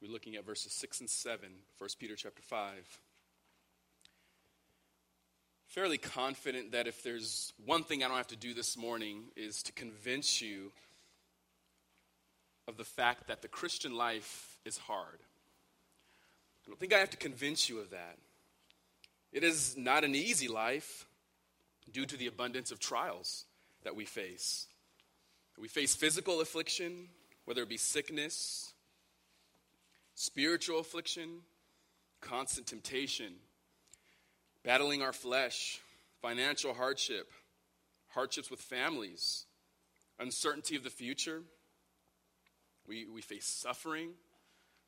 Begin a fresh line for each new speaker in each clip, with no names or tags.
We're looking at verses 6 and 7, 1 Peter chapter 5. Fairly confident that if there's one thing I don't have to do this morning is to convince you of the fact that the Christian life is hard. I don't think I have to convince you of that. It is not an easy life due to the abundance of trials that we face. We face physical affliction, whether it be sickness, spiritual affliction, constant temptation, battling our flesh, financial hardship, hardships with families, uncertainty of the future. We, we face suffering,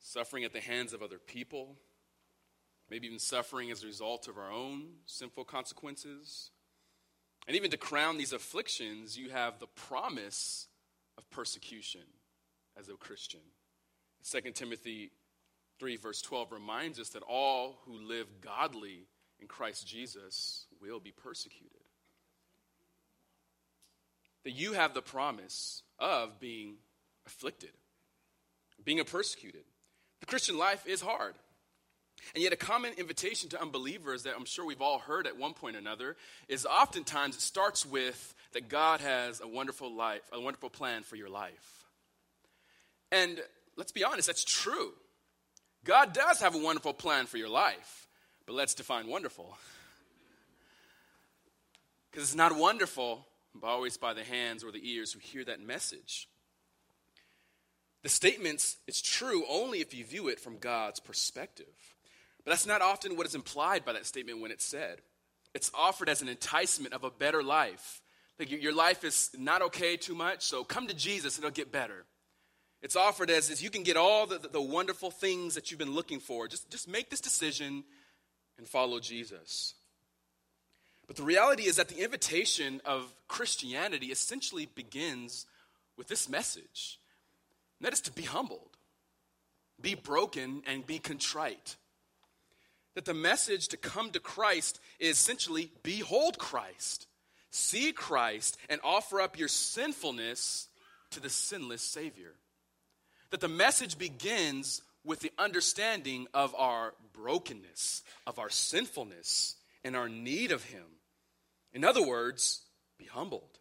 suffering at the hands of other people, maybe even suffering as a result of our own sinful consequences. And even to crown these afflictions, you have the promise of persecution as a Christian. 2 Timothy 3, verse 12 reminds us that all who live godly in Christ Jesus will be persecuted. That you have the promise of being afflicted, being persecuted. The Christian life is hard. And yet, a common invitation to unbelievers that I'm sure we've all heard at one point or another is oftentimes it starts with that God has a wonderful life, a wonderful plan for your life. And let's be honest, that's true. God does have a wonderful plan for your life, but let's define wonderful. Because it's not wonderful but always by the hands or the ears who hear that message. The statements is true only if you view it from God's perspective. But that's not often what is implied by that statement when it's said. It's offered as an enticement of a better life. Like your life is not okay too much, so come to Jesus and it'll get better. It's offered as, as you can get all the, the, wonderful things that you've been looking for. Just, just make this decision and follow Jesus. But the reality is that the invitation of Christianity essentially begins with this message. And that is to be humbled, be broken, and be contrite. That the message to come to Christ is essentially behold Christ, see Christ, and offer up your sinfulness to the sinless Savior that the message begins with the understanding of our brokenness, of our sinfulness, and our need of Him. In other words, be humbled.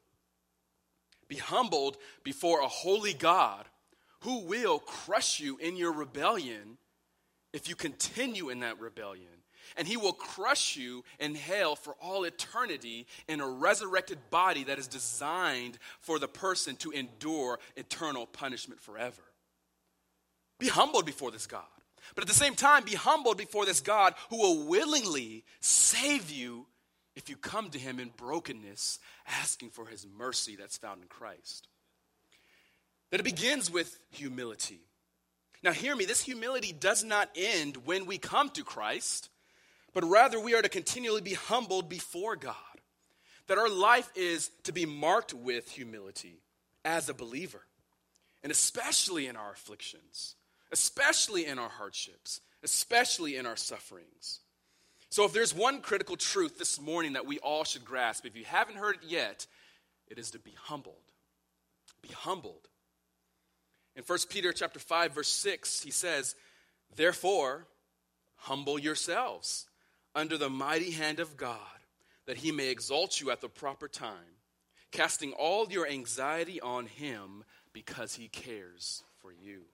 Be humbled before a holy God who will crush you in your rebellion if you continue in that rebellion. And he will crush you in hell for all eternity in a resurrected body that is designed for the person to endure eternal punishment forever. Be humbled before this God. But at the same time, be humbled before this God who will willingly save you if you come to him in brokenness, asking for his mercy that's found in Christ. That it begins with humility. Now, hear me, this humility does not end when we come to Christ, but rather we are to continually be humbled before God. That our life is to be marked with humility as a believer, and especially in our afflictions especially in our hardships, especially in our sufferings. So, if there's one critical truth this morning that we all should grasp, if you haven't heard it yet, it is to be humbled. Be humbled. In 1 Peter chapter 5 verse 6, he says, "Therefore, humble yourselves under the mighty hand of God, that he may exalt you at the proper time, casting all your anxiety on him because he cares for you."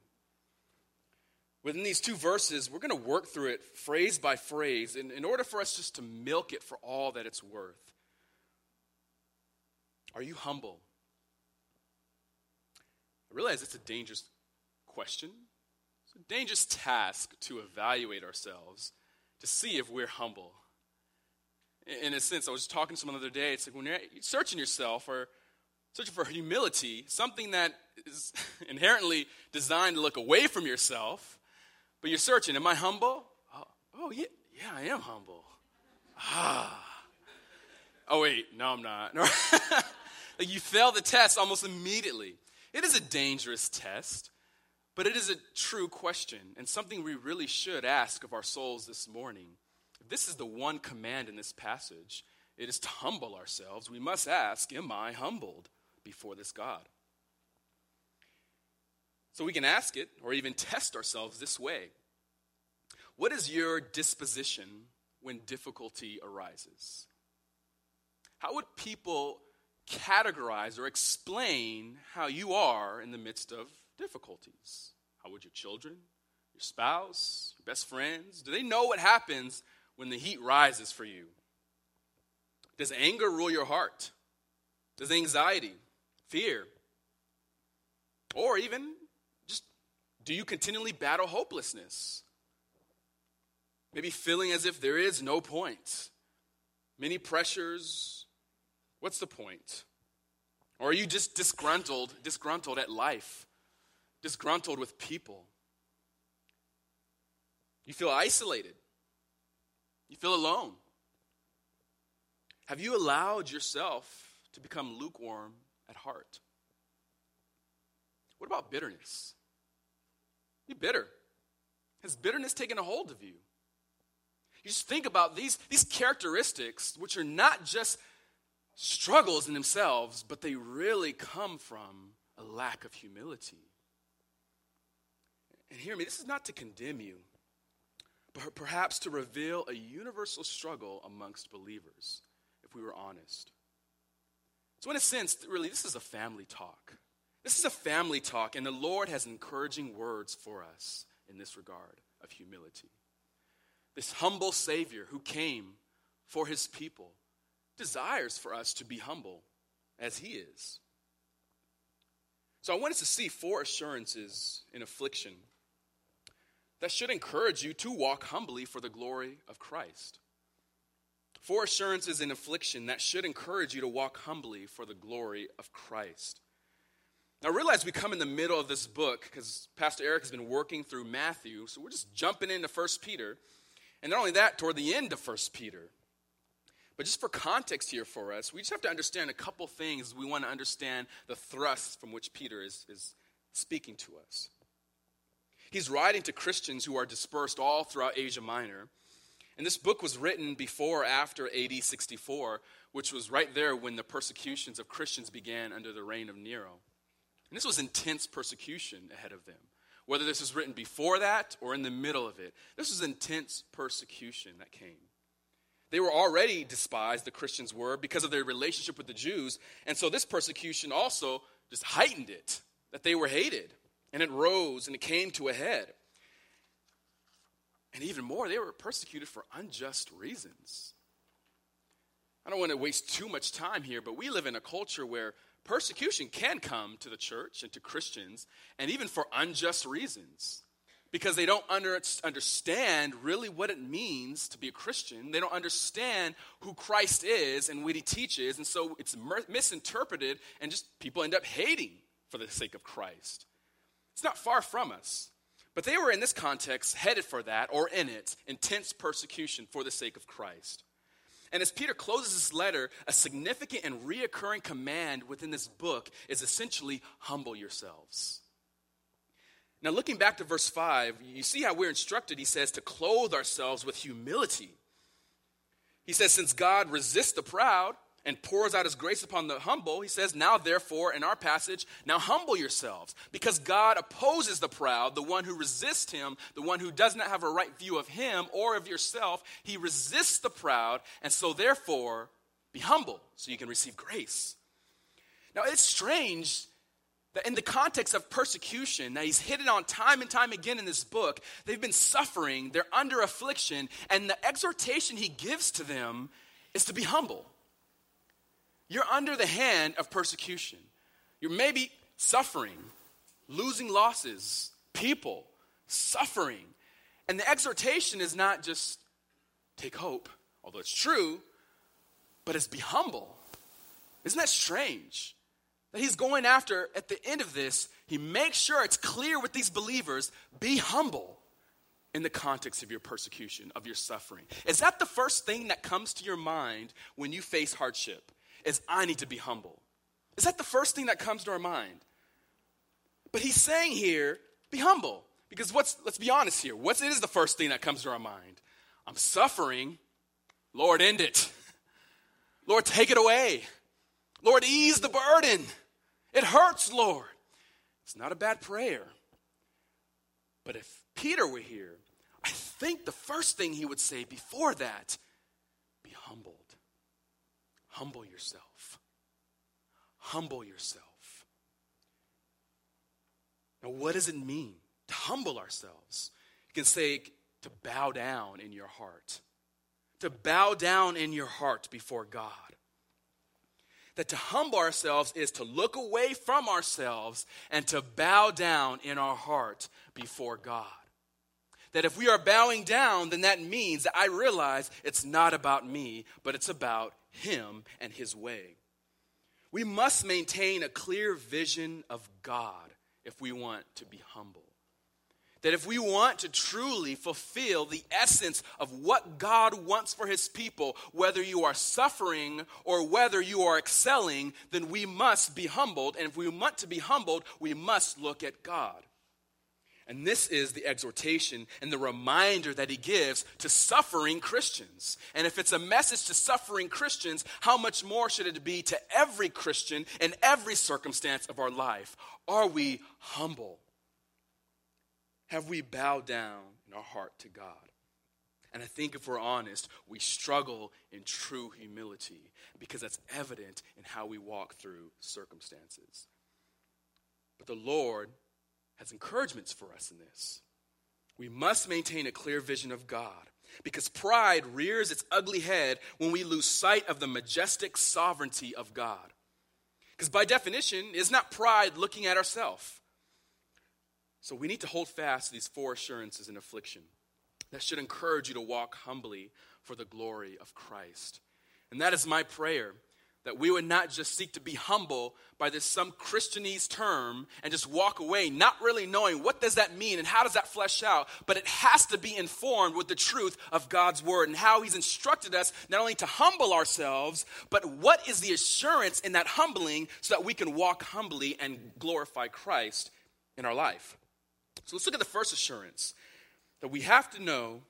Within these two verses, we're going to work through it phrase by phrase in, in order for us just to milk it for all that it's worth. Are you humble? I realize it's a dangerous question. It's a dangerous task to evaluate ourselves, to see if we're humble. In a sense, I was talking to someone the other day. It's like when you're searching yourself or searching for humility, something that is inherently designed to look away from yourself, but you're searching. Am I humble? Oh, oh yeah, yeah, I am humble. Ah. Oh, wait, no, I'm not. like you fail the test almost immediately. It is a dangerous test, but it is a true question and something we really should ask of our souls this morning. If this is the one command in this passage, it is to humble ourselves. We must ask, Am I humbled before this God? So we can ask it or even test ourselves this way What is your disposition when difficulty arises? How would people categorize or explain how you are in the midst of difficulties? How would your children, your spouse, your best friends, do they know what happens when the heat rises for you? Does anger rule your heart? Does anxiety, fear, or even do you continually battle hopelessness? Maybe feeling as if there is no point. Many pressures. What's the point? Or are you just disgruntled, disgruntled at life? Disgruntled with people? You feel isolated. You feel alone. Have you allowed yourself to become lukewarm at heart? What about bitterness? You bitter. Has bitterness taken a hold of you? You just think about these, these characteristics, which are not just struggles in themselves, but they really come from a lack of humility. And hear me, this is not to condemn you, but perhaps to reveal a universal struggle amongst believers, if we were honest. So, in a sense, really, this is a family talk. This is a family talk, and the Lord has encouraging words for us in this regard of humility. This humble Savior who came for his people desires for us to be humble as he is. So I want us to see four assurances in affliction that should encourage you to walk humbly for the glory of Christ. Four assurances in affliction that should encourage you to walk humbly for the glory of Christ. Now, realize we come in the middle of this book because Pastor Eric has been working through Matthew, so we're just jumping into 1 Peter. And not only that, toward the end of 1 Peter. But just for context here for us, we just have to understand a couple things. We want to understand the thrust from which Peter is, is speaking to us. He's writing to Christians who are dispersed all throughout Asia Minor. And this book was written before or after AD 64, which was right there when the persecutions of Christians began under the reign of Nero. And this was intense persecution ahead of them. Whether this was written before that or in the middle of it, this was intense persecution that came. They were already despised, the Christians were, because of their relationship with the Jews. And so this persecution also just heightened it, that they were hated. And it rose and it came to a head. And even more, they were persecuted for unjust reasons. I don't want to waste too much time here, but we live in a culture where persecution can come to the church and to Christians, and even for unjust reasons. Because they don't under, understand really what it means to be a Christian. They don't understand who Christ is and what he teaches. And so it's misinterpreted, and just people end up hating for the sake of Christ. It's not far from us. But they were in this context headed for that, or in it, intense persecution for the sake of Christ. And as Peter closes this letter, a significant and reoccurring command within this book is essentially humble yourselves. Now, looking back to verse 5, you see how we're instructed, he says, to clothe ourselves with humility. He says, since God resists the proud, and pours out his grace upon the humble, he says, Now therefore, in our passage, now humble yourselves, because God opposes the proud, the one who resists him, the one who does not have a right view of him or of yourself. He resists the proud, and so therefore, be humble so you can receive grace. Now, it's strange that in the context of persecution, now he's hit it on time and time again in this book, they've been suffering, they're under affliction, and the exhortation he gives to them is to be humble. You're under the hand of persecution. You're maybe suffering, losing losses, people, suffering. And the exhortation is not just take hope, although it's true, but it's be humble. Isn't that strange? That he's going after, at the end of this, he makes sure it's clear with these believers be humble in the context of your persecution, of your suffering. Is that the first thing that comes to your mind when you face hardship? Is I need to be humble. Is that the first thing that comes to our mind? But he's saying here, be humble. Because what's, let's be honest here, what is the first thing that comes to our mind? I'm suffering. Lord, end it. Lord, take it away. Lord, ease the burden. It hurts, Lord. It's not a bad prayer. But if Peter were here, I think the first thing he would say before that. Humble yourself. Humble yourself. Now, what does it mean to humble ourselves? You can say to bow down in your heart, to bow down in your heart before God. That to humble ourselves is to look away from ourselves and to bow down in our heart before God. That if we are bowing down, then that means that I realize it's not about me, but it's about Him and His way. We must maintain a clear vision of God if we want to be humble. That if we want to truly fulfill the essence of what God wants for his people, whether you are suffering or whether you are excelling, then we must be humbled. And if we want to be humbled, we must look at God. And this is the exhortation and the reminder that he gives to suffering Christians. And if it's a message to suffering Christians, how much more should it be to every Christian in every circumstance of our life? Are we humble? Have we bowed down in our heart to God? And I think if we're honest, we struggle in true humility because that's evident in how we walk through circumstances. But the Lord has encouragements for us in this. We must maintain a clear vision of God because pride rears its ugly head when we lose sight of the majestic sovereignty of God. Because by definition, is not pride looking at ourselves. So we need to hold fast to these four assurances in affliction that should encourage you to walk humbly for the glory of Christ. And that is my prayer that we would not just seek to be humble by this some Christianese term and just walk away not really knowing what does that mean and how does that flesh out, but it has to be informed with the truth of God's word and how he's instructed us not only to humble ourselves, but what is the assurance in that humbling so that we can walk humbly and glorify Christ in our life. So let's look at the first assurance that we have to know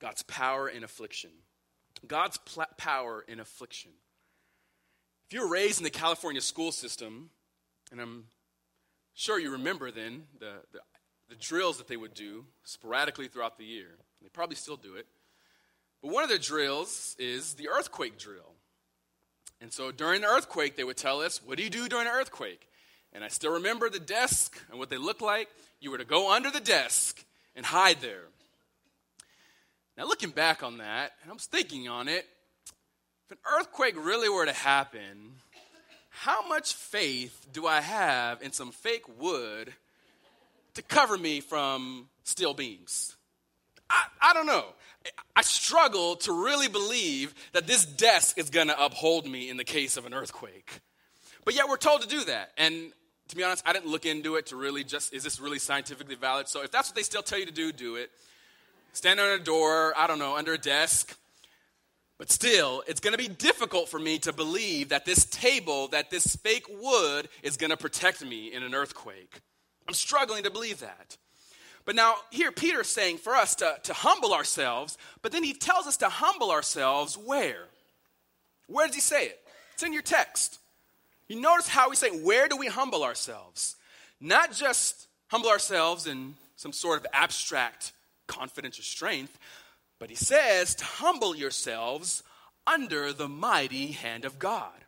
God's power in affliction. God's pl- power in affliction. If you were raised in the California school system, and I'm sure you remember then the, the, the drills that they would do sporadically throughout the year, they probably still do it. But one of the drills is the earthquake drill. And so during the earthquake, they would tell us, What do you do during an earthquake? And I still remember the desk and what they looked like. You were to go under the desk and hide there. Now, looking back on that, and I was thinking on it, if an earthquake really were to happen, how much faith do I have in some fake wood to cover me from steel beams? I, I don't know. I struggle to really believe that this desk is going to uphold me in the case of an earthquake. But yet we're told to do that. And to be honest, I didn't look into it to really just, is this really scientifically valid? So if that's what they still tell you to do, do it. Stand under a door, I don't know, under a desk. But still, it's going to be difficult for me to believe that this table, that this fake wood is going to protect me in an earthquake. I'm struggling to believe that. But now, here Peter's saying for us to, to humble ourselves, but then he tells us to humble ourselves where? Where does he say it? It's in your text. You notice how we say, where do we humble ourselves? Not just humble ourselves in some sort of abstract confidence or strength, but he says to humble yourselves under the mighty hand of God.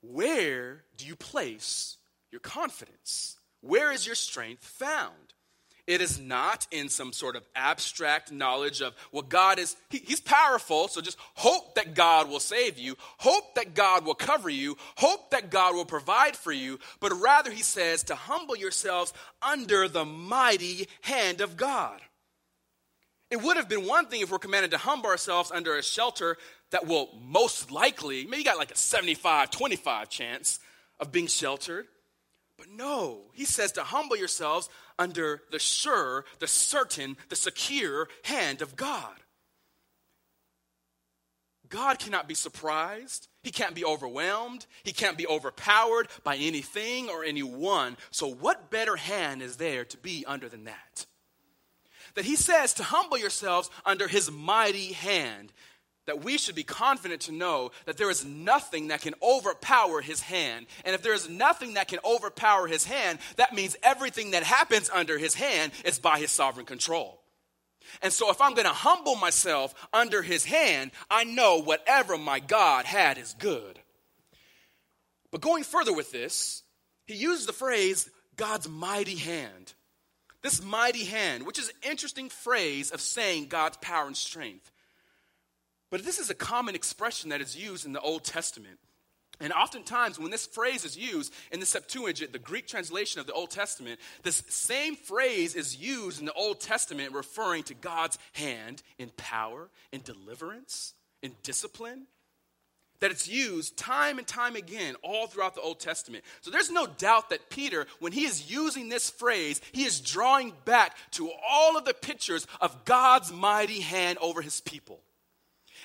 Where do you place your confidence? Where is your strength found? It is not in some sort of abstract knowledge of, well, God is, he, He's powerful, so just hope that God will save you, hope that God will cover you, hope that God will provide for you, but rather, He says to humble yourselves under the mighty hand of God. It would have been one thing if we're commanded to humble ourselves under a shelter that will most likely, maybe you got like a 75 25 chance of being sheltered. But no, he says to humble yourselves under the sure, the certain, the secure hand of God. God cannot be surprised. He can't be overwhelmed. He can't be overpowered by anything or anyone. So, what better hand is there to be under than that? That he says to humble yourselves under his mighty hand. that we should be confident to know that there is nothing that can overpower his hand. And if there is nothing that can overpower his hand, that means everything that happens under his hand is by his sovereign control. And so if I'm going to humble myself under his hand, I know whatever my God had is good. But going further with this, he uses the phrase God's mighty hand. This mighty hand, which is an interesting phrase of saying God's power and strength. But this is a common expression that is used in the Old Testament. And oftentimes, when this phrase is used in the Septuagint, the Greek translation of the Old Testament, this same phrase is used in the Old Testament referring to God's hand in power, in deliverance, in discipline. That it's used time and time again all throughout the Old Testament. So there's no doubt that Peter, when he is using this phrase, he is drawing back to all of the pictures of God's mighty hand over his people.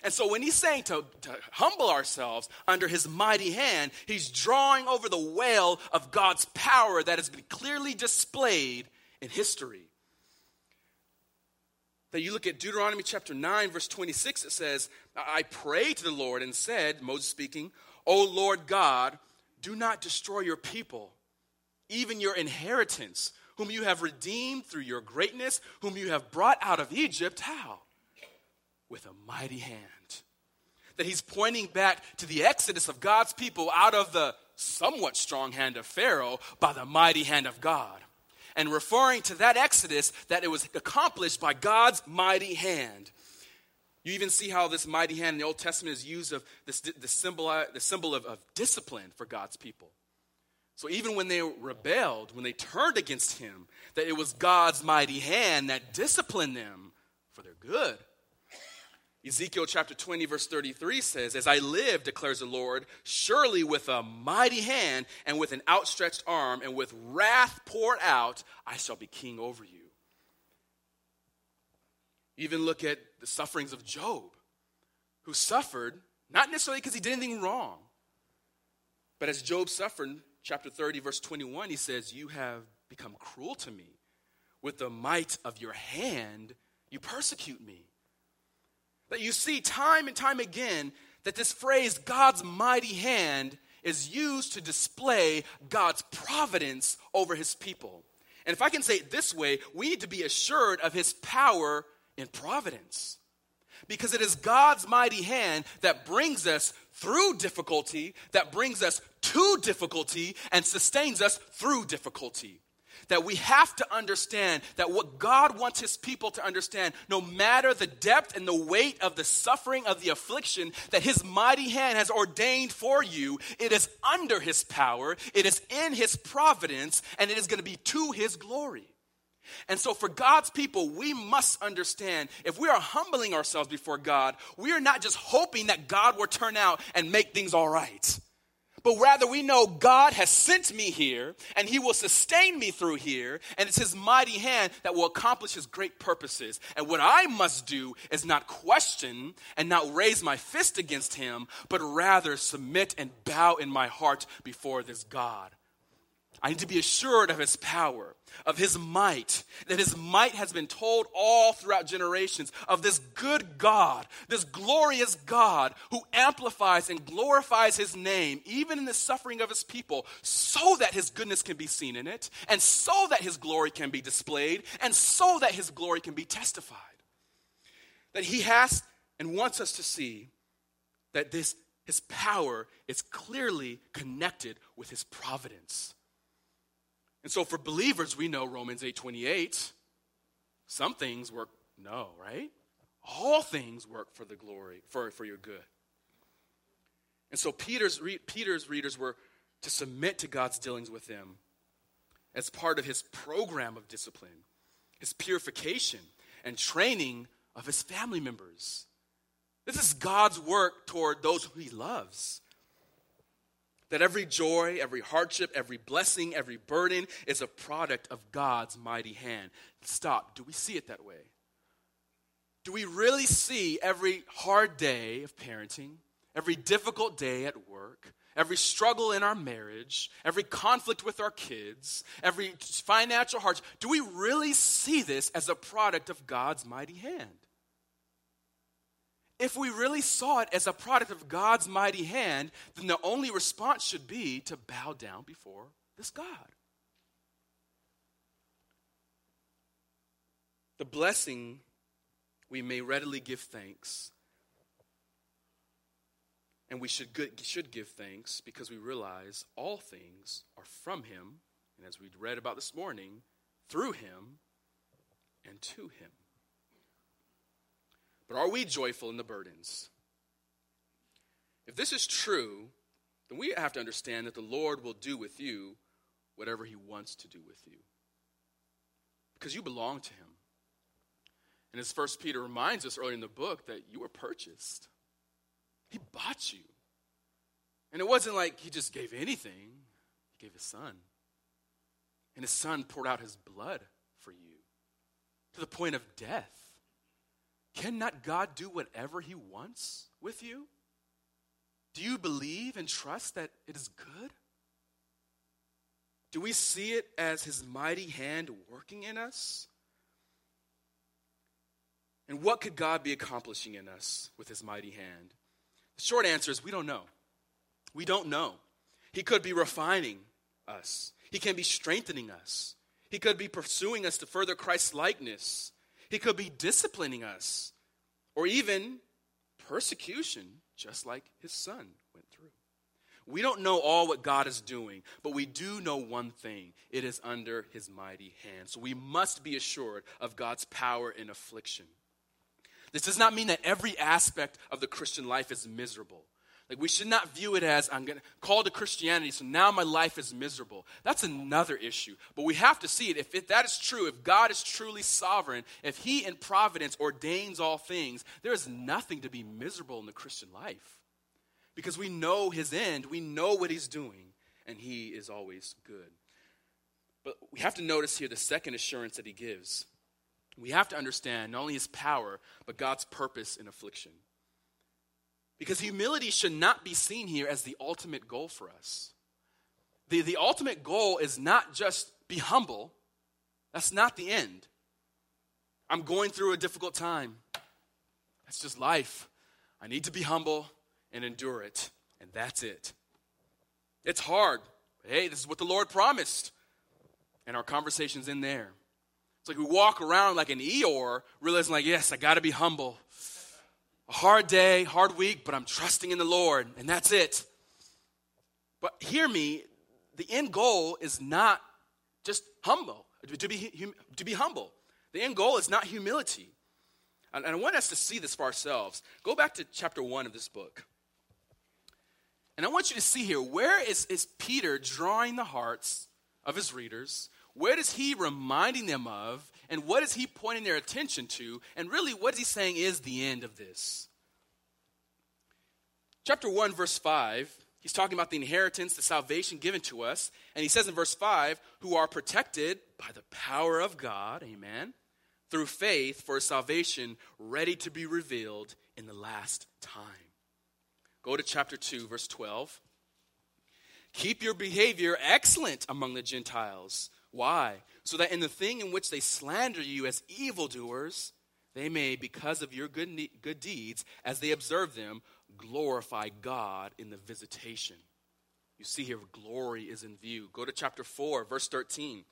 And so when he's saying to, to, humble ourselves under his mighty hand, he's drawing over the well of God's power that has been clearly displayed in history. That you look at Deuteronomy chapter 9, verse 26, it says, I prayed to the Lord and said, Moses speaking, O Lord God, do not destroy your people, even your inheritance, whom you have redeemed through your greatness, whom you have brought out of Egypt. How? With a mighty hand that he's pointing back to the exodus of God's people out of the somewhat strong hand of Pharaoh by the mighty hand of God. And referring to that exodus, that it was accomplished by God's mighty hand. You even see how this mighty hand in the Old Testament is used of this, the symbol, the symbol of, of discipline for God's people. So even when they rebelled, when they turned against him, that it was God's mighty hand that disciplined them for their good. Ezekiel chapter 20, verse 33 says, As I live, declares the Lord, surely with a mighty hand and with an outstretched arm and with wrath poured out, I shall be king over you. Even look at the sufferings of Job, who suffered, not necessarily because he did anything wrong, but as Job suffered, chapter 30, verse 21, he says, You have become cruel to me. With the might of your hand, you persecute me. That you see time and time again that this phrase, God's mighty hand, is used to display God's providence over his people. And if I can say it this way, we need to be assured of his power in providence. Because it is God's mighty hand that brings us through difficulty, that brings us to difficulty, and sustains us through difficulty that we have to understand that what God wants his people to understand, no matter the depth and the weight of the suffering of the affliction that his mighty hand has ordained for you, it is under his power, it is in his providence, and it is going to be to his glory. And so, for God's people, we must understand if we are humbling ourselves before God, we are not just hoping that God will turn out and make things all right but rather we know God has sent me here and he will sustain me through here, and it's his mighty hand that will accomplish his great purposes. And what I must do is not question and not raise my fist against him, but rather submit and bow in my heart before this God. I need to be assured of his power, of his might, that his might has been told all throughout generations of this good God, this glorious God who amplifies and glorifies his name, even in the suffering of his people, so that his goodness can be seen in it, and so that his glory can be displayed, and so that his glory can be testified. That he has and wants us to see that this his power is clearly connected with his providence. And so for believers, we know Romans 8:28. Some things work no, right? All things work for the glory, for, for your good. And so Peter's, Peter's readers were to submit to God's dealings with them as part of his program of discipline, his purification, and training of his family members. This is God's work toward those who he loves. That every joy, every hardship, every blessing, every burden is a product of God's mighty hand. Stop. Do we see it that way? Do we really see every hard day of parenting, every difficult day at work, every struggle in our marriage, every conflict with our kids, every financial hardship? Do we really see this as a product of God's mighty hand? If we really saw it as a product of God's mighty hand, then the only response should be to bow down before this God. The blessing, we may readily give thanks. And we should, should give thanks because we realize all things are from Him, and as we read about this morning, through Him and to Him. But are we joyful in the burdens? If this is true, then we have to understand that the Lord will do with you whatever He wants to do with you. Because you belong to Him. And as First Peter reminds us earlier in the book, that you were purchased. He bought you. And it wasn't like He just gave anything, He gave His Son. And His Son poured out His blood for you to the point of death. Cannot God do whatever He wants with you? Do you believe and trust that it is good? Do we see it as His mighty hand working in us? And what could God be accomplishing in us with His mighty hand? The short answer is we don't know. We don't know. He could be refining us, He can be strengthening us, He could be pursuing us to further Christ's likeness. He could be disciplining us, or even persecution, just like his son went through. We don't know all what God is doing, but we do know one thing it is under his mighty hand. So we must be assured of God's power in affliction. This does not mean that every aspect of the Christian life is miserable. Like, we should not view it as I'm going to call to Christianity, so now my life is miserable. That's another issue. But we have to see it. If, if that is true, if God is truly sovereign, if He in providence ordains all things, there is nothing to be miserable in the Christian life. Because we know His end, we know what He's doing, and He is always good. But we have to notice here the second assurance that He gives. We have to understand not only His power, but God's purpose in affliction. Because humility should not be seen here as the ultimate goal for us. The, the ultimate goal is not just be humble, that's not the end. I'm going through a difficult time. That's just life. I need to be humble and endure it, and that's it. It's hard. But hey, this is what the Lord promised. And our conversation's in there. It's like we walk around like an Eeyore, realizing, like, yes, I got to be humble a hard day, hard week, but I'm trusting in the Lord, and that's it. But hear me, the end goal is not just humble, to be, to be humble. The end goal is not humility. And I want us to see this for ourselves. Go back to chapter 1 of this book. And I want you to see here where is, is Peter drawing the hearts of his readers? Where is he reminding them of and what is he pointing their attention to? And really, what is he saying is the end of this? Chapter 1, verse 5, he's talking about the inheritance, the salvation given to us. And he says in verse 5, who are protected by the power of God, amen, through faith for salvation ready to be revealed in the last time. Go to chapter 2, verse 12. Keep your behavior excellent among the Gentiles. Why? so that in the thing in which they slander you as evildoers, they may, because of your good, good deeds, as they observe them, glorify God in the visitation. You see here, glory is in view. Go to chapter 4, verse 13.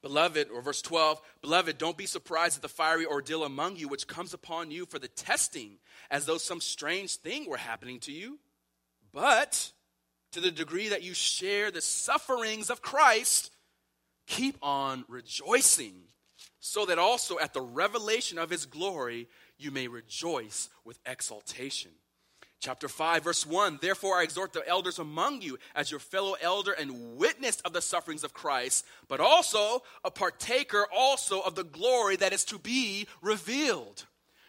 Beloved, or verse 12, beloved, don't be surprised at the fiery ordeal among you which comes upon you for the testing, as though some strange thing were happening to you. But to the degree that you share the sufferings of Christ, keep on rejoicing, so that also at the revelation of his glory you may rejoice with exultation. Chapter 5, verse 1 Therefore I exhort the elders among you as your fellow elder and witness of the sufferings of Christ, but also a partaker also of the glory that is to be revealed.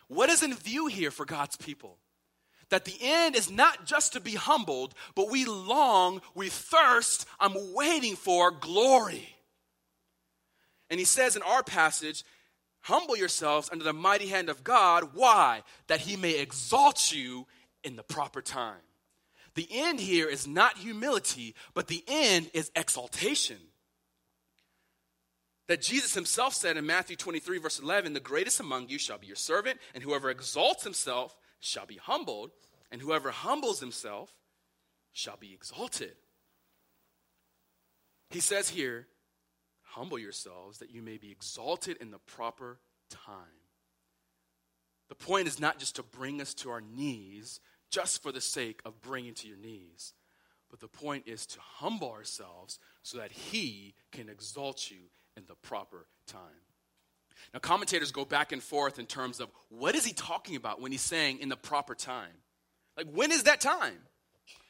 What is in view here for God's people? That the end is not just to be humbled, but we long, we thirst, I'm waiting for glory. And he says in our passage, Humble yourselves under the mighty hand of God. Why? That he may exalt you in the proper time. The end here is not humility, but the end is exaltation. that Jesus himself said in Matthew 23, verse 11, The greatest among you shall be your servant, and whoever exalts himself shall be humbled, and whoever humbles himself shall be exalted. He says here, Humble yourselves that you may be exalted in the proper time. The point is not just to bring us to our knees just for the sake of bringing to your knees, but the point is to humble ourselves so that He can exalt you in the proper time. Now, commentators go back and forth in terms of what is he talking about when he's saying in the proper time? Like, when is that time?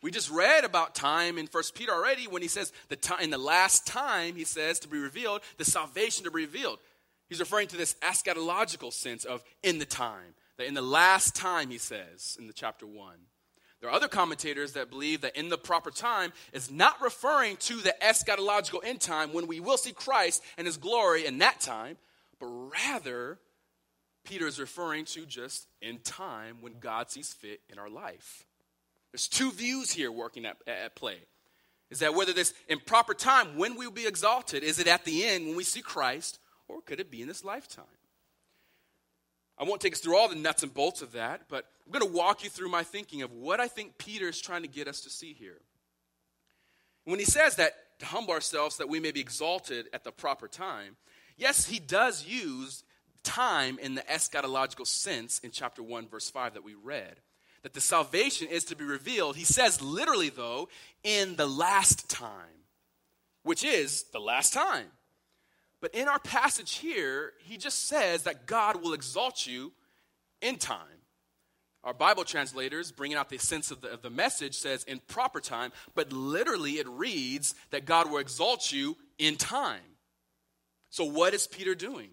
We just read about time in First Peter already when he says the time in the last time, he says, to be revealed, the salvation to be revealed. He's referring to this eschatological sense of in the time. That in the last time, he says in the chapter 1. There are other commentators that believe that in the proper time is not referring to the eschatological end time when we will see Christ and his glory in that time, but rather, Peter is referring to just in time when God sees fit in our life. There's two views here working at, at play. Is that whether this in proper time, when we will be exalted, is it at the end when we see Christ, or could it be in this lifetime? I won't take us through all the nuts and bolts of that, but I'm going to walk you through my thinking of what I think Peter is trying to get us to see here. When he says that to humble ourselves that we may be exalted at the proper time, yes, he does use time in the eschatological sense in chapter 1, verse 5 that we read. That the salvation is to be revealed, he says literally, though, in the last time, which is the last time. But in our passage here, he just says that God will exalt you in time. Our Bible translators, bringing out the sense of the, of the message, says in proper time, but literally it reads that God will exalt you in time. So, what is Peter doing?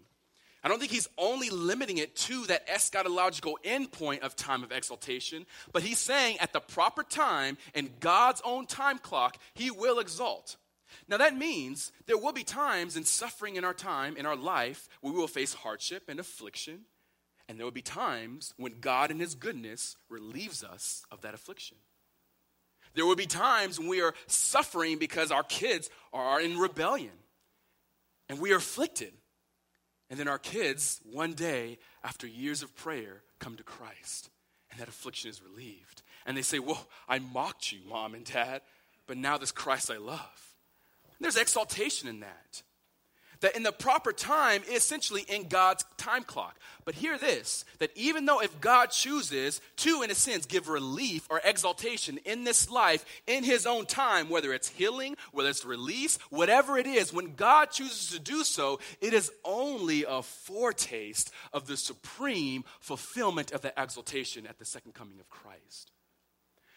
I don't think he's only limiting it to that eschatological endpoint of time of exaltation, but he's saying at the proper time, in God's own time clock, he will exalt. Now, that means there will be times in suffering in our time, in our life, where we will face hardship and affliction. And there will be times when God, in His goodness, relieves us of that affliction. There will be times when we are suffering because our kids are in rebellion and we are afflicted. And then our kids, one day, after years of prayer, come to Christ and that affliction is relieved. And they say, Well, I mocked you, mom and dad, but now this Christ I love. There's exaltation in that. That in the proper time, essentially in God's time clock. But hear this that even though if God chooses to, in a sense, give relief or exaltation in this life in His own time, whether it's healing, whether it's release, whatever it is, when God chooses to do so, it is only a foretaste of the supreme fulfillment of the exaltation at the second coming of Christ.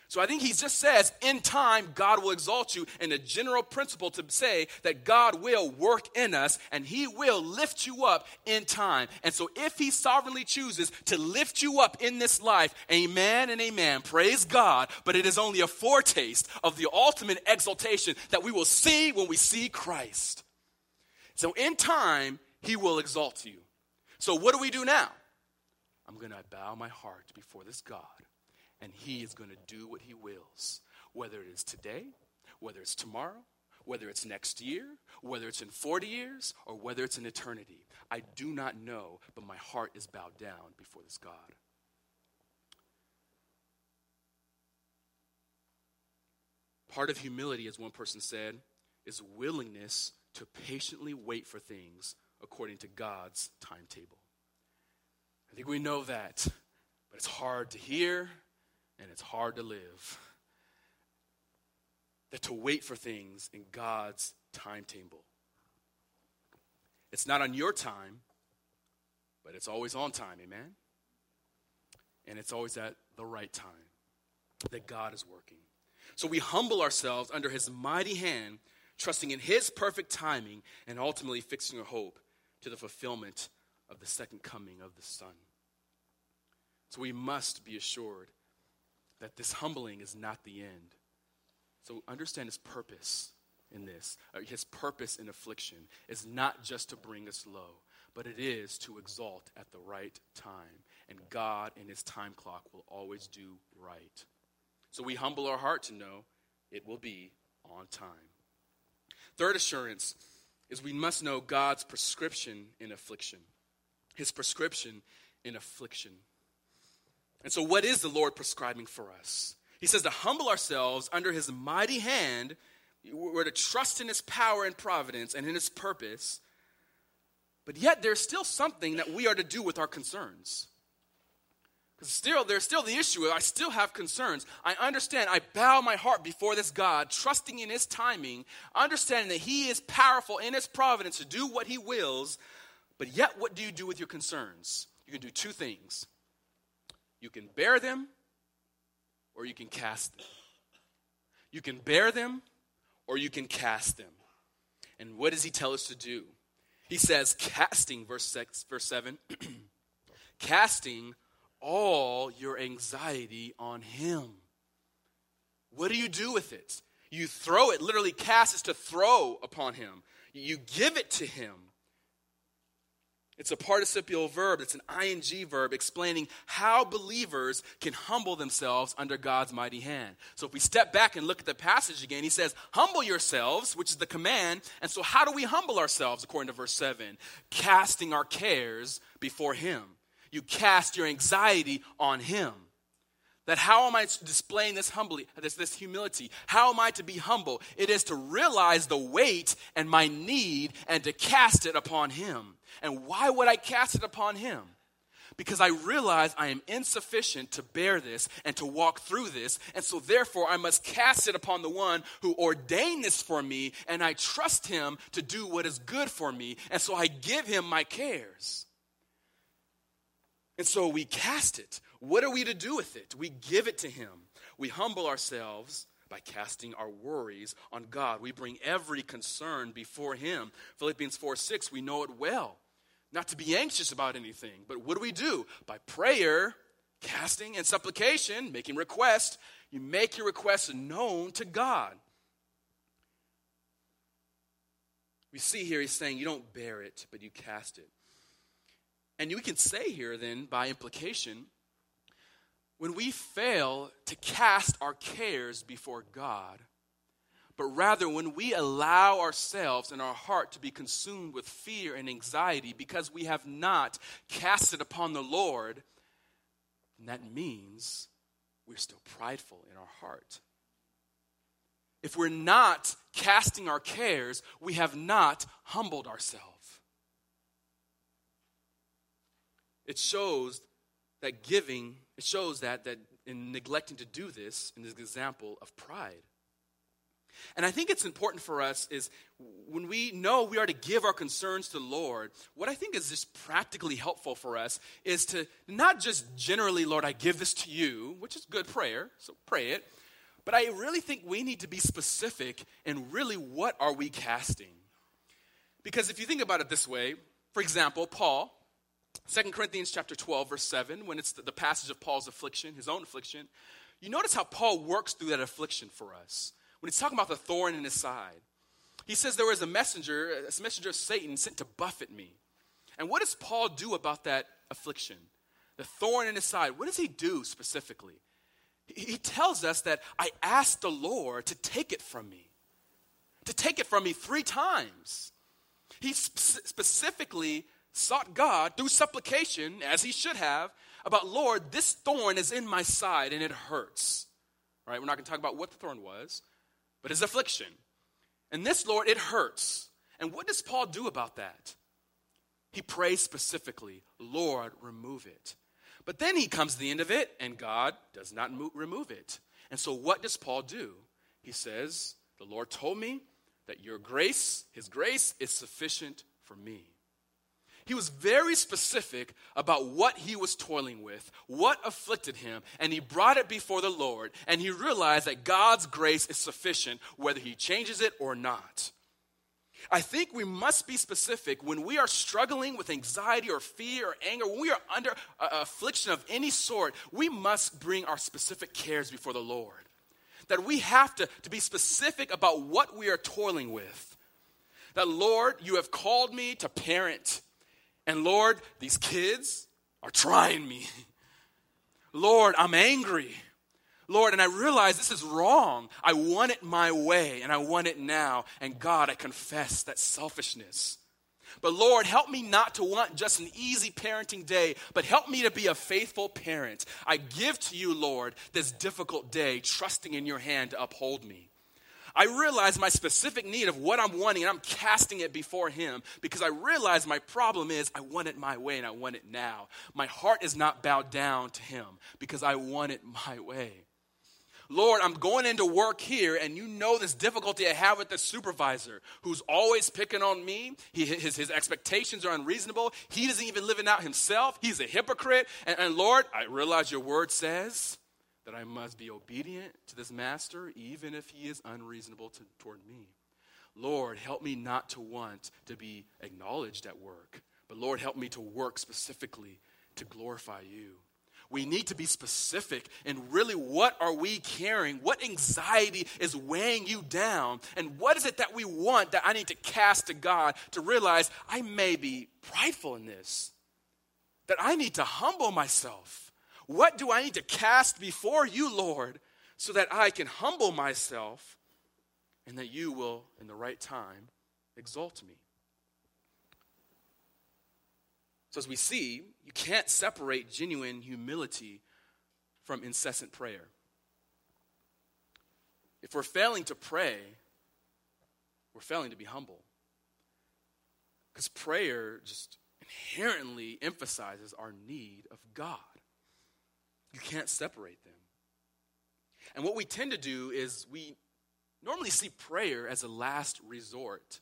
So I think he just says, in time, God will exalt you, and a general principle to say that God will work in us and he will lift you up in time. And so if he sovereignly chooses to lift you up in this life, amen and amen, praise God, but it is only a foretaste of the ultimate exaltation that we will see when we see Christ. So in time, he will exalt you. So what do we do now? I'm going to bow my heart before this God and He is going to do what He wills, whether it is today, whether it's tomorrow, whether it's next year, whether it's in 40 years, or whether it's in eternity. I do not know, but my heart is bowed down before this God. Part of humility, as one person said, is willingness to patiently wait for things according to God's timetable. I think we know that, but it's hard to hear, and it's hard to live. That to wait for things in God's timetable. It's not on your time, but it's always on time, amen? And it's always at the right time that God is working. So we humble ourselves under His mighty hand, trusting in His perfect timing, and ultimately fixing our hope to the fulfillment of the second coming of the Son. So we must be assured that this humbling is not the end. So understand his purpose in this. Uh, his purpose in affliction is not just to bring us low, but it is to exalt at the right time. And God, in his time clock, will always do right. So we humble our heart to know it will be on time. Third assurance is we must know God's prescription in affliction. His prescription in affliction. And so, what is the Lord prescribing for us? He says to humble ourselves under his mighty hand. We're to trust in his power and providence and in his purpose. But yet, there's still something that we are to do with our concerns. Because still, there's still the issue. I still have concerns. I understand. I bow my heart before this God, trusting in His timing, understanding that He is powerful in His providence to do what He wills. But yet, what do you do with your concerns? You can do two things you can bear them, or you can cast them. You can bear them, or you can cast them. And what does He tell us to do? He says, casting, verse, six, verse 7, casting all your anxiety on Him. What do you do with it? You throw it, literally, cast is to throw upon Him. You give it to Him. It's a participial verb, it's an ing verb explaining how believers can humble themselves under God's mighty hand. So if we step back and look at the passage again, he says, Humble yourselves, which is the command. And so, how do we humble ourselves, according to verse 7? Casting our cares before Him. You cast your anxiety on Him. That how am I displaying this humbly, this, this humility? How am I to be humble? It is to realize the weight and my need and to cast it upon Him. And why would I cast it upon Him? Because I realize I am insufficient to bear this and to walk through this. And so, therefore, I must cast it upon the one who ordained this for me, and I trust Him to do what is good for me. And so, I give Him my cares. And so we cast it. What are we to do with it? We give it to Him. We humble ourselves by casting our worries on God. We bring every concern before Him. Philippians 4 6, we know it well. Not to be anxious about anything, but what do we do? By prayer, casting, and supplication, making request, you make your requests known to God. We see here he's saying you don't bear it, but you cast it. And we can say here, then, by implication, when we fail to cast our cares before God, but rather when we allow ourselves and our heart to be consumed with fear and anxiety because we have not cast it upon the Lord, then that means we're still prideful in our heart. If we're not casting our cares, we have not humbled ourselves. It shows that giving, it shows that, that in neglecting to do this, in this example of pride. And I think it's important for us is when we know we are to give our concerns to the Lord, what I think is just practically helpful for us is to not just generally, Lord, I give this to you, which is good prayer, so pray it, but I really think we need to be specific in really what are we casting? Because if you think about it this way, for example, Paul, 2 Corinthians chapter 12, verse 7, when it's the, the passage of Paul's affliction, his own affliction, you notice how Paul works through that affliction for us. When he's talking about the thorn in his side, he says there was a messenger, a messenger of Satan sent to buffet me. And what does Paul do about that affliction? The thorn in his side. What does he do specifically? He tells us that I asked the Lord to take it from me, to take it from me three times. He specifically sought God through supplication, as he should have, about, Lord, this thorn is in my side and it hurts. Right, we're not going to talk about what the thorn was, but his affliction. And this, Lord, it hurts. And what does Paul do about that? He prays specifically, Lord, remove it. But then he comes to the end of it, and God does not mo- remove it. And so, what does Paul do? He says, The Lord told me that your grace, his grace, is sufficient for me. He was very specific about what he was toiling with, what afflicted him, and he brought it before the Lord, and he realized that God's grace is sufficient whether he changes it or not. I think we must be specific when we are struggling with anxiety or fear or anger, when we are under affliction of any sort, we must bring our specific cares before the Lord. That we have to, to be specific about what we are toiling with. That, Lord, you have called me to parent. And Lord, these kids are trying me. Lord, I'm angry. Lord, and I realize this is wrong. I want it my way, and I want it now. And God, I confess that selfishness. But Lord, help me not to want just an easy parenting day, but help me to be a faithful parent. I give to you, Lord, this difficult day, trusting in your hand to uphold me. I realize my specific need of what I'm wanting, and I'm casting it before Him because I realize my problem is I want it my way and I want it now. My heart is not bowed down to Him because I want it my way. Lord, I'm going into work here, and you know this difficulty I have with the supervisor who's always picking on me. He, his, his expectations are unreasonable. He doesn't even live it out himself. He's a hypocrite. And, and Lord, I realize your word says that I must be obedient to this master, even if he is unreasonable to, toward me. Lord, help me not to want to be acknowledged at work, but Lord, help me to work specifically to glorify you. We need to be specific and really what are we carrying? What anxiety is weighing you down? And what is it that we want that I need to cast to God to realize I may be prideful in this? That I need to humble myself. What do I need to cast before you, Lord, so that I can humble myself and that you will, in the right time, exalt me? So, as we see, you can't separate genuine humility from incessant prayer. If we're failing to pray, we're failing to be humble. Because prayer just inherently emphasizes our need of God. You can't separate them. And what we tend to do is we normally see prayer as a last resort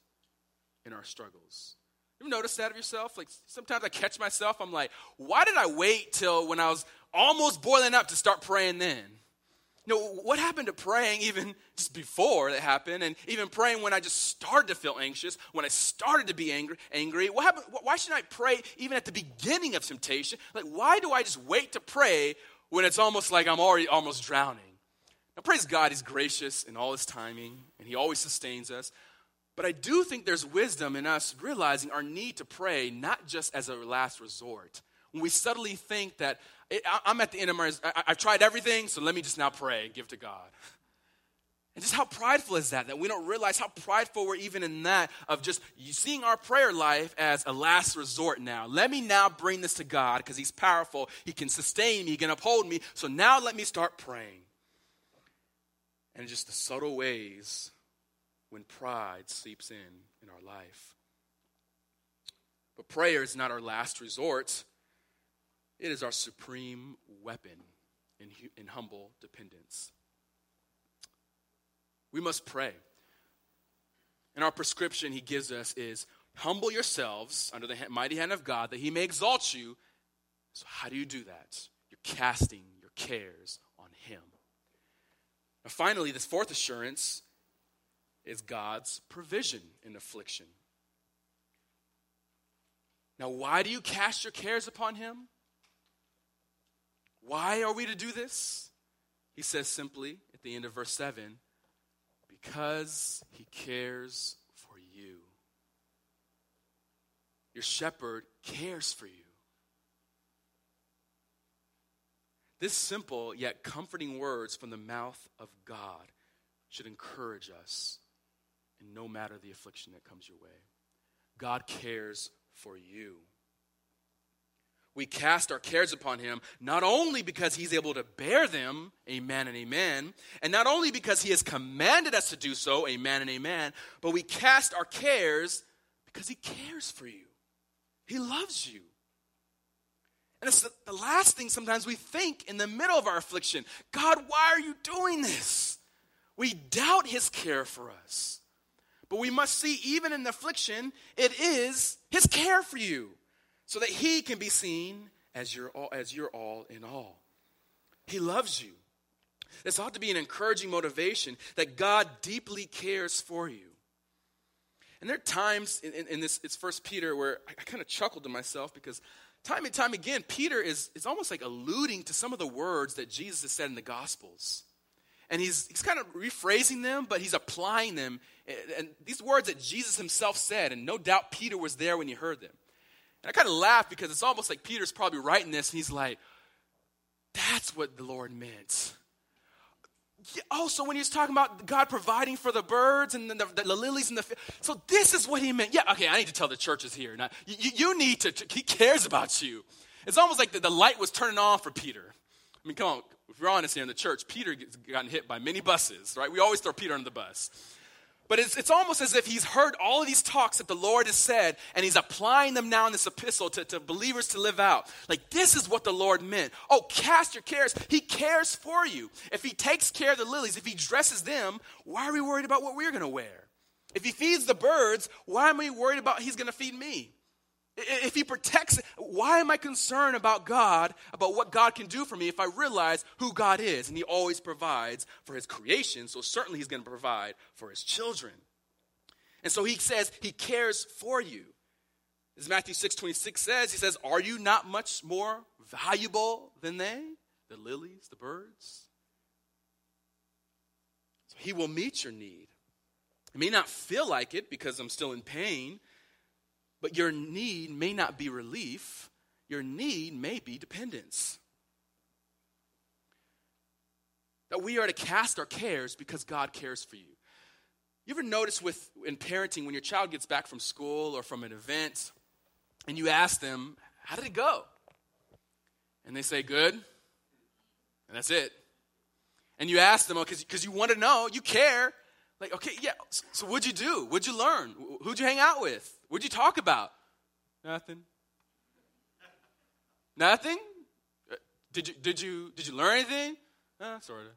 in our struggles. You notice that of yourself? Like sometimes I catch myself, I'm like, why did I wait till when I was almost boiling up to start praying then? You know, what happened to praying even just before that happened, and even praying when I just started to feel anxious, when I started to be angry? Angry. What happened? Why should I pray even at the beginning of temptation? Like, why do I just wait to pray when it's almost like I'm already almost drowning? Now, praise God, He's gracious in all His timing, and He always sustains us. But I do think there's wisdom in us realizing our need to pray not just as a last resort. When we subtly think that I'm at the end of my, I've tried everything, so let me just now pray and give to God. And just how prideful is that? That we don't realize how prideful we're even in that of just seeing our prayer life as a last resort now. Let me now bring this to God because He's powerful. He can sustain me, He can uphold me. So now let me start praying. And just the subtle ways when pride seeps in in our life. But prayer is not our last resort, it is our supreme weapon in, in humble dependence. We must pray. And our prescription he gives us is humble yourselves under the mighty hand of God that he may exalt you. So, how do you do that? You're casting your cares on him. Now, finally, this fourth assurance is God's provision in affliction. Now, why do you cast your cares upon Him? Why are we to do this? He says simply at the end of verse 7 because He cares for you. Your shepherd cares for you. This simple yet comforting words from the mouth of God should encourage us and no matter the affliction that comes your way. God cares for you. We cast our cares upon him not only because he's able to bear them, amen and amen, and not only because he has commanded us to do so, amen and amen, but we cast our cares because he cares for you. He loves you. And it's the, last thing sometimes we think in the middle of our affliction God, why are you doing this? We doubt his care for us. But we must see, even in affliction, it is his care for you, so that he can be seen as your all, as your all in all. He loves you. This ought to be an encouraging motivation that God deeply cares for you. And there are times in, in, in this, it's First Peter, where I, I kind of chuckled to myself because time and time again, Peter is, is almost like alluding to some of the words that Jesus has said in the Gospels. And he's, he's kind of rephrasing them, but he's applying them. And these words that Jesus himself said, and no doubt Peter was there when he heard them. And I kind of laugh because it's almost like Peter's probably writing this, and he's like, that's what the Lord meant. Yeah, oh, when he's talking about God providing for the birds and the, the, the lilies and the so this is what he meant. Yeah, okay, I need to tell the churches here. Now, you, you need to, he cares about you. It's almost like the, the light was turning on for Peter. I mean, come on, if we're honest here in the church, Peter gets gotten hit by many buses, right? We always throw Peter under the bus. But it's, it's almost as if he's heard all of these talks that the Lord has said, and he's applying them now in this epistle to, to believers to live out. Like, this is what the Lord meant. Oh, cast your cares. He cares for you. If he takes care of the lilies, if he dresses them, why are we worried about what we're going to wear? If he feeds the birds, why am I worried about he's going to feed me? If he protects, why am I concerned about God, about what God can do for me if I realize who God is? And he always provides for his creation, so certainly he's going to provide for his children. And so he says he cares for you. As Matthew 6 26 says, he says, Are you not much more valuable than they? The lilies, the birds? So he will meet your need. It may not feel like it because I'm still in pain but your need may not be relief, your need may be dependence. That we are to cast our cares because God cares for you. You ever notice with in parenting when your child gets back from school or from an event and you ask them, How did it go? And they say, Good. And that's it. And you ask them, because you want to know, you care. Like, okay, yeah, so what'd you do? What'd you learn? Who'd you hang out with? What'd you talk about? Nothing. Nothing? Uh, did you, did you, did you learn anything? Uh, sort of.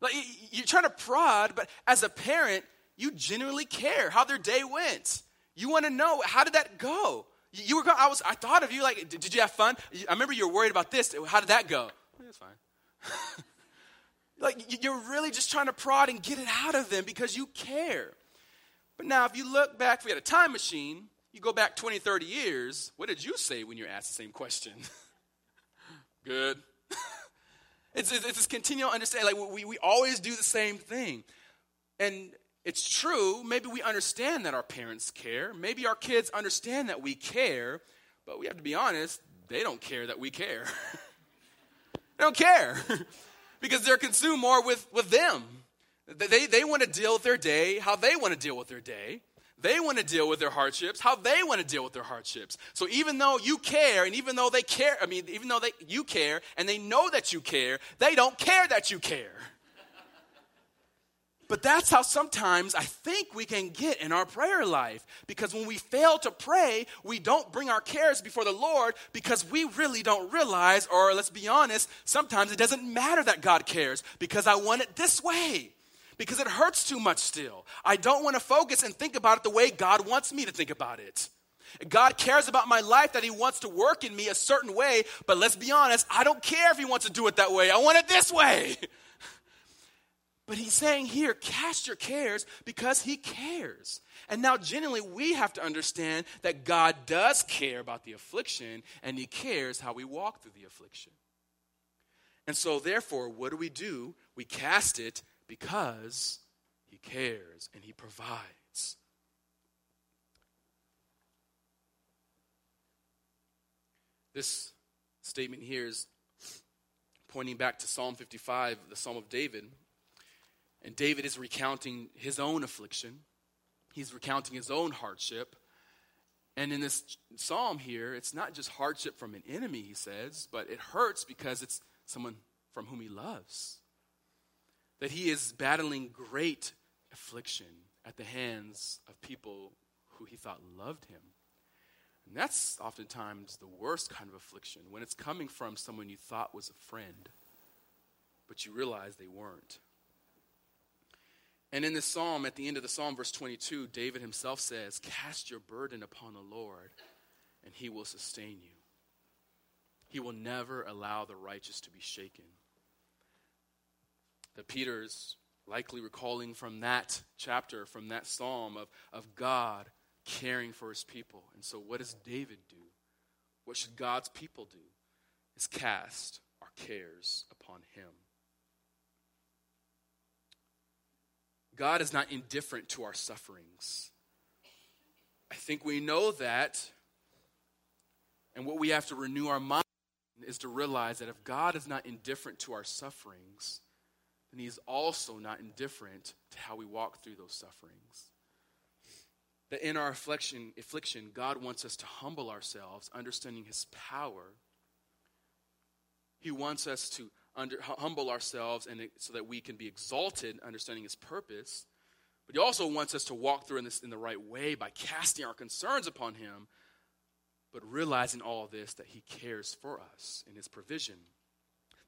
Like, you're trying to prod, but as a parent, you genuinely care how their day went. You want to know, how did that go? You were, I was, I thought of you, like, did you have fun? I remember you were worried about this. How did that go? It's fine. Like you're really just trying to prod and get it out of them because you care. But now, if you look back, if we had a time machine, you go back 20, 30 years, what did you say when you're asked the same question? Good. it's, it's, it's this continual understanding. Like we, we always do the same thing. And it's true. Maybe we understand that our parents care. Maybe our kids understand that we care. But we have to be honest, they don't care that we care. they don't care. because they're consumed more with, with them. They, they want to deal with their day how they want to deal with their day. They want to deal with their hardships how they want to deal with their hardships. So even though you care, and even though they care, I mean, even though they, you care, and they know that you care, they don't care that you care. But that's how sometimes I think we can get in our prayer life. Because when we fail to pray, we don't bring our cares before the Lord because we really don't realize, or let's be honest, sometimes it doesn't matter that God cares because I want it this way. Because it hurts too much still. I don't want to focus and think about it the way God wants me to think about it. God cares about my life that He wants to work in me a certain way, but let's be honest, I don't care if He wants to do it that way. I want it this way. But he's saying here, cast your cares because he cares. And now, genuinely, we have to understand that God does care about the affliction and he cares how we walk through the affliction. And so, therefore, what do we do? We cast it because he cares and he provides. This statement here is pointing back to Psalm 55, the Psalm of David. And David is recounting his own affliction, he's recounting his own hardship. And in this psalm here, it's not just hardship from an enemy, he says, but it hurts because it's someone from whom he loves. That he is battling great affliction at the hands of people who he thought loved him. And that's oftentimes the worst kind of affliction when it's coming from someone you thought was a friend, but you realize they weren't. And in this psalm, at the end of the psalm, verse 22, David himself says, Cast your burden upon the Lord, and he will sustain you. He will never allow the righteous to be shaken. That Peter's likely recalling from that chapter, from that psalm, of, of God caring for his people. And so, what does David do? What should God's people do? Is cast our cares upon him. God is not indifferent to our sufferings. I think we know that. And what we have to renew our mind is to realize that if God is not indifferent to our sufferings, then he is also not indifferent to how we walk through those sufferings. That in our affliction, affliction, God wants us to humble ourselves, understanding his power. He wants us to under, humble ourselves and so that we can be exalted, understanding his purpose. But he also wants us to walk through in, this, in the right way by casting our concerns upon him, but realizing all this that he cares for us in his provision,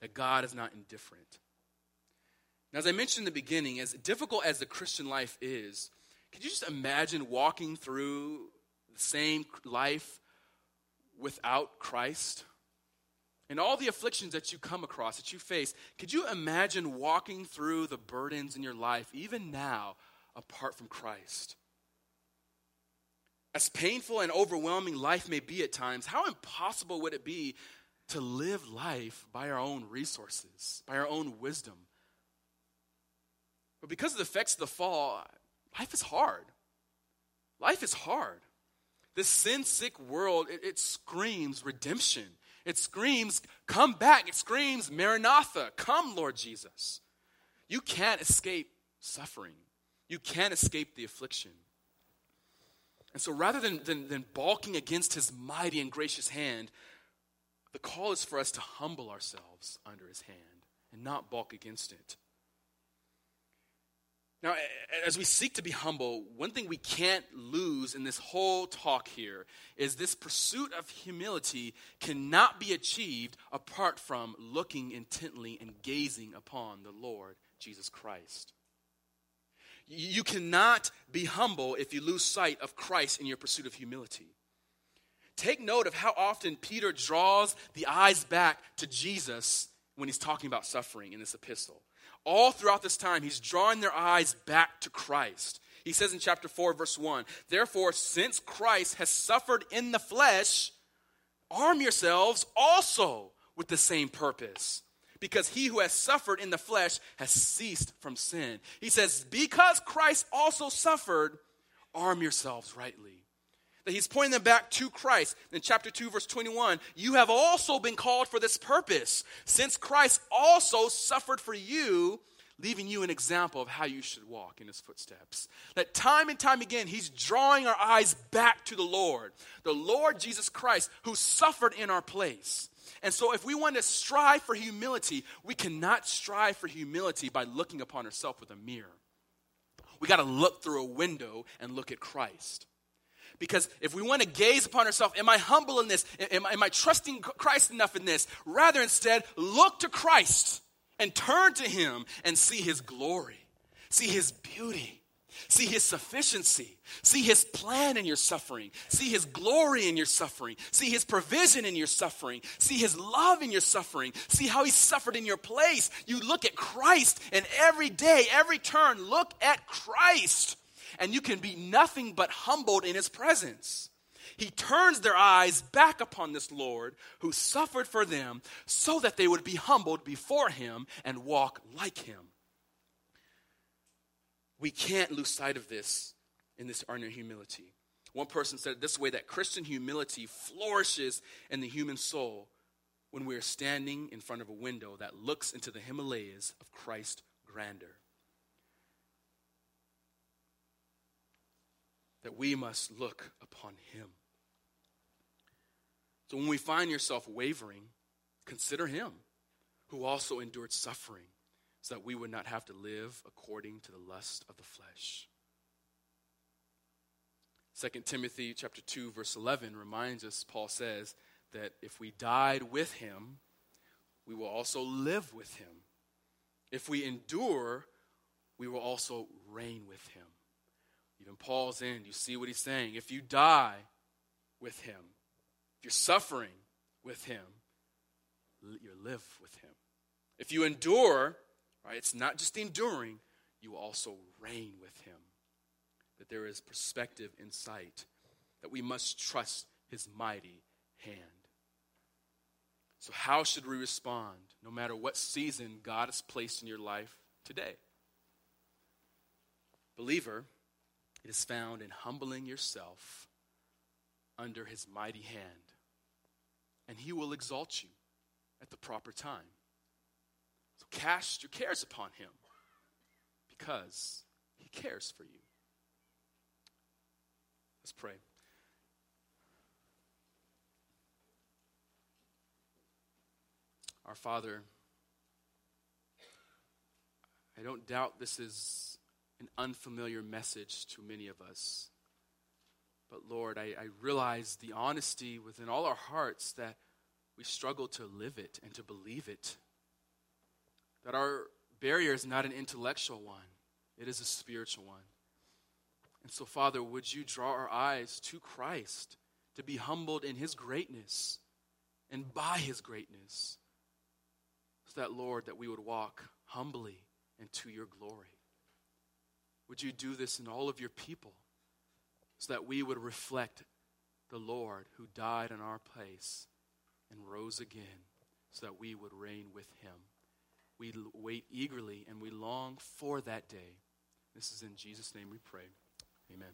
that God is not indifferent. Now, as I mentioned in the beginning, as difficult as the Christian life is, could you just imagine walking through the same life without Christ? And all the afflictions that you come across, that you face, could you imagine walking through the burdens in your life, even now, apart from Christ? As painful and overwhelming life may be at times, how impossible would it be to live life by our own resources, by our own wisdom? But because of the effects of the fall, life is hard. Life is hard. This sin sick world, it, it, screams redemption. It screams, come back. It screams, Maranatha, come, Lord Jesus. You can't escape suffering, you can't escape the affliction. And so rather than, than, than balking against his mighty and gracious hand, the call is for us to humble ourselves under his hand and not balk against it. Now, as we seek to be humble, one thing we can't lose in this whole talk here is this pursuit of humility cannot be achieved apart from looking intently and gazing upon the Lord Jesus Christ. You cannot be humble if you lose sight of Christ in your pursuit of humility. Take note of how often Peter draws the eyes back to Jesus when he's talking about suffering in this epistle all throughout this time, he's drawing their eyes back to Christ. He says in chapter 4, verse 1 Therefore, since Christ has suffered in the flesh, arm yourselves also with the same purpose. Because he who has suffered in the flesh has ceased from sin. He says, Because Christ also suffered, arm yourselves rightly that he's pointing them back to Christ. In chapter 2, verse 21, you have also been called for this purpose, since Christ also suffered for you, leaving you an example of how you should walk in his footsteps. That time and time again, he's drawing our eyes back to the Lord, the Lord Jesus Christ, who suffered in our place. And so, if we want to strive for humility, we cannot strive for humility by looking upon ourselves with a mirror. We got to look through a window and look at Christ. Because if we want to gaze upon ourselves, am I humble in this? Am, am I trusting Christ enough in this? Rather, instead, look to Christ and turn to Him and see His glory, see His beauty. See his sufficiency. See his plan in your suffering. See his glory in your suffering. See his provision in your suffering. See his love in your suffering. See how he suffered in your place. You look at Christ, and every day, every turn, look at Christ and you can be nothing but humbled in his presence. He turns their eyes back upon this Lord who suffered for them so that they would be humbled before him and walk like him. We can't lose sight of this in this inner humility. One person said it this way that Christian humility flourishes in the human soul when we are standing in front of a window that looks into the Himalayas of Christ's grandeur. That we must look upon him. So when we find yourself wavering, consider him who also endured suffering so that we would not have to live according to the lust of the flesh. 2 Timothy chapter 2 verse 11 reminds us Paul says that if we died with him we will also live with him. If we endure we will also reign with him. Even Paul's in, you see what he's saying. If you die with him, if you're suffering with him, you live with him. If you endure, right, it's not just enduring, you also reign with him. That there is perspective in sight, that we must trust his mighty hand. So, how should we respond no matter what season God has placed in your life today? Believer, it is found in humbling yourself under his mighty hand, and he will exalt you at the proper time. So cast your cares upon him because he cares for you. Let's pray. Our Father, I don't doubt this is an unfamiliar message to many of us. But Lord, I, I, realize the honesty within all our hearts that we struggle to live it and to believe it. That our barrier is not an intellectual one, it is a spiritual one. And so, Father, would you draw our eyes to Christ to be humbled in his greatness and by his greatness? So that, Lord, that we would walk humbly into your glory. Would you do this in all of your people so that we would reflect the Lord who died in our place and rose again so that we would reign with him? We wait eagerly and we long for that day. This is in Jesus' name we pray. Amen.